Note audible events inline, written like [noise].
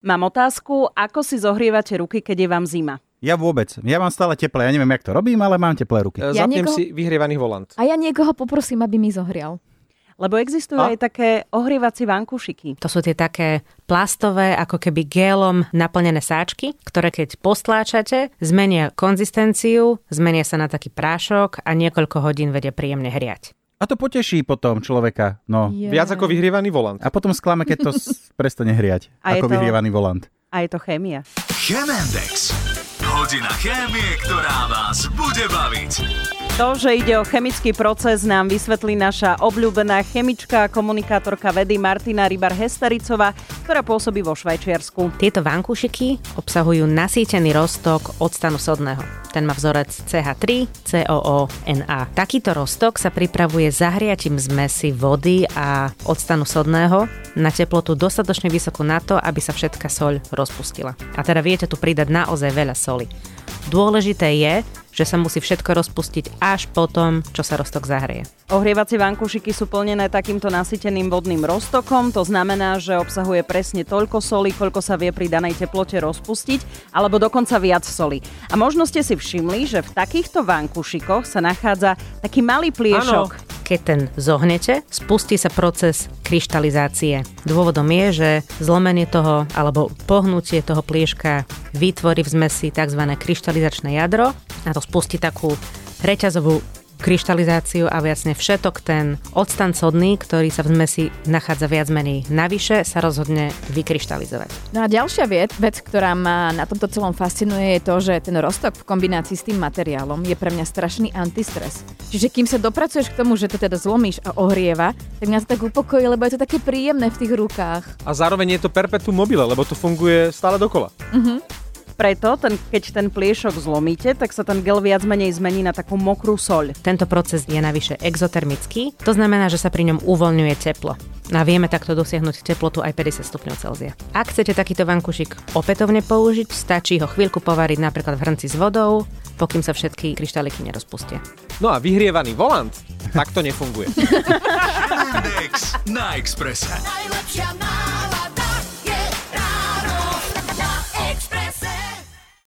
Mám otázku, ako si zohrievate ruky, keď je vám zima? Ja vôbec. Ja mám stále teplé. Ja neviem, jak to robím, ale mám teplé ruky. Ja Zapnem niekoho... si vyhrievaný volant. A ja niekoho poprosím, aby mi zohrial. Lebo existujú a? aj také ohrievacie vankušiky. To sú tie také plastové, ako keby gélom naplnené sáčky, ktoré keď postláčate, zmenia konzistenciu, zmenia sa na taký prášok a niekoľko hodín vedia príjemne hriať. A to poteší potom človeka. No. Yeah. Viac ako vyhrievaný volant. A potom sklame, keď to [laughs] prestane hriať. A ako to... vyhrievaný volant. A je to chémia. Chemendex. Hodina chémie, ktorá vás bude baviť. To, že ide o chemický proces, nám vysvetlí naša obľúbená chemička a komunikátorka vedy Martina Rybar-Hestericová, ktorá pôsobí vo Švajčiarsku. Tieto vankúšiky obsahujú nasýtený roztok octanu sodného. Ten má vzorec CH3, COO, NA. Takýto roztok sa pripravuje zahriatím zmesi vody a octanu sodného na teplotu dostatočne vysokú na to, aby sa všetka soľ rozpustila. A teda viete tu pridať naozaj veľa soli. Dôležité je, že sa musí všetko rozpustiť až potom, čo sa roztok zahrie. Ohrievacie vankúšiky sú plnené takýmto nasyteným vodným roztokom, to znamená, že obsahuje presne toľko soli, koľko sa vie pri danej teplote rozpustiť, alebo dokonca viac soli. A možno ste si všimli, že v takýchto vankúšikoch sa nachádza taký malý pliešok. Ano keď ten zohnete, spustí sa proces kryštalizácie. Dôvodom je, že zlomenie toho alebo pohnutie toho plieška vytvorí v zmesi tzv. kryštalizačné jadro a to spustí takú reťazovú kryštalizáciu a viacne všetok ten odstan sodný, ktorý sa v zmesi nachádza viac menej navyše, sa rozhodne vykryštalizovať. No a ďalšia vec, vec, ktorá ma na tomto celom fascinuje, je to, že ten roztok v kombinácii s tým materiálom je pre mňa strašný antistres. Čiže kým sa dopracuješ k tomu, že to teda zlomíš a ohrieva, tak mňa to tak upokojí, lebo je to také príjemné v tých rukách. A zároveň je to perpetuum mobile, lebo to funguje stále dokola. Uh-huh preto, ten, keď ten pliešok zlomíte, tak sa ten gel viac menej zmení na takú mokrú soľ. Tento proces je navyše exotermický, to znamená, že sa pri ňom uvoľňuje teplo. A vieme takto dosiahnuť teplotu aj 50 stupňov Celzia. Ak chcete takýto vankušik opätovne použiť, stačí ho chvíľku povariť napríklad v hrnci s vodou, pokým sa všetky kryštáliky nerozpustia. No a vyhrievaný volant, tak to nefunguje. na Expresse. Najlepšia.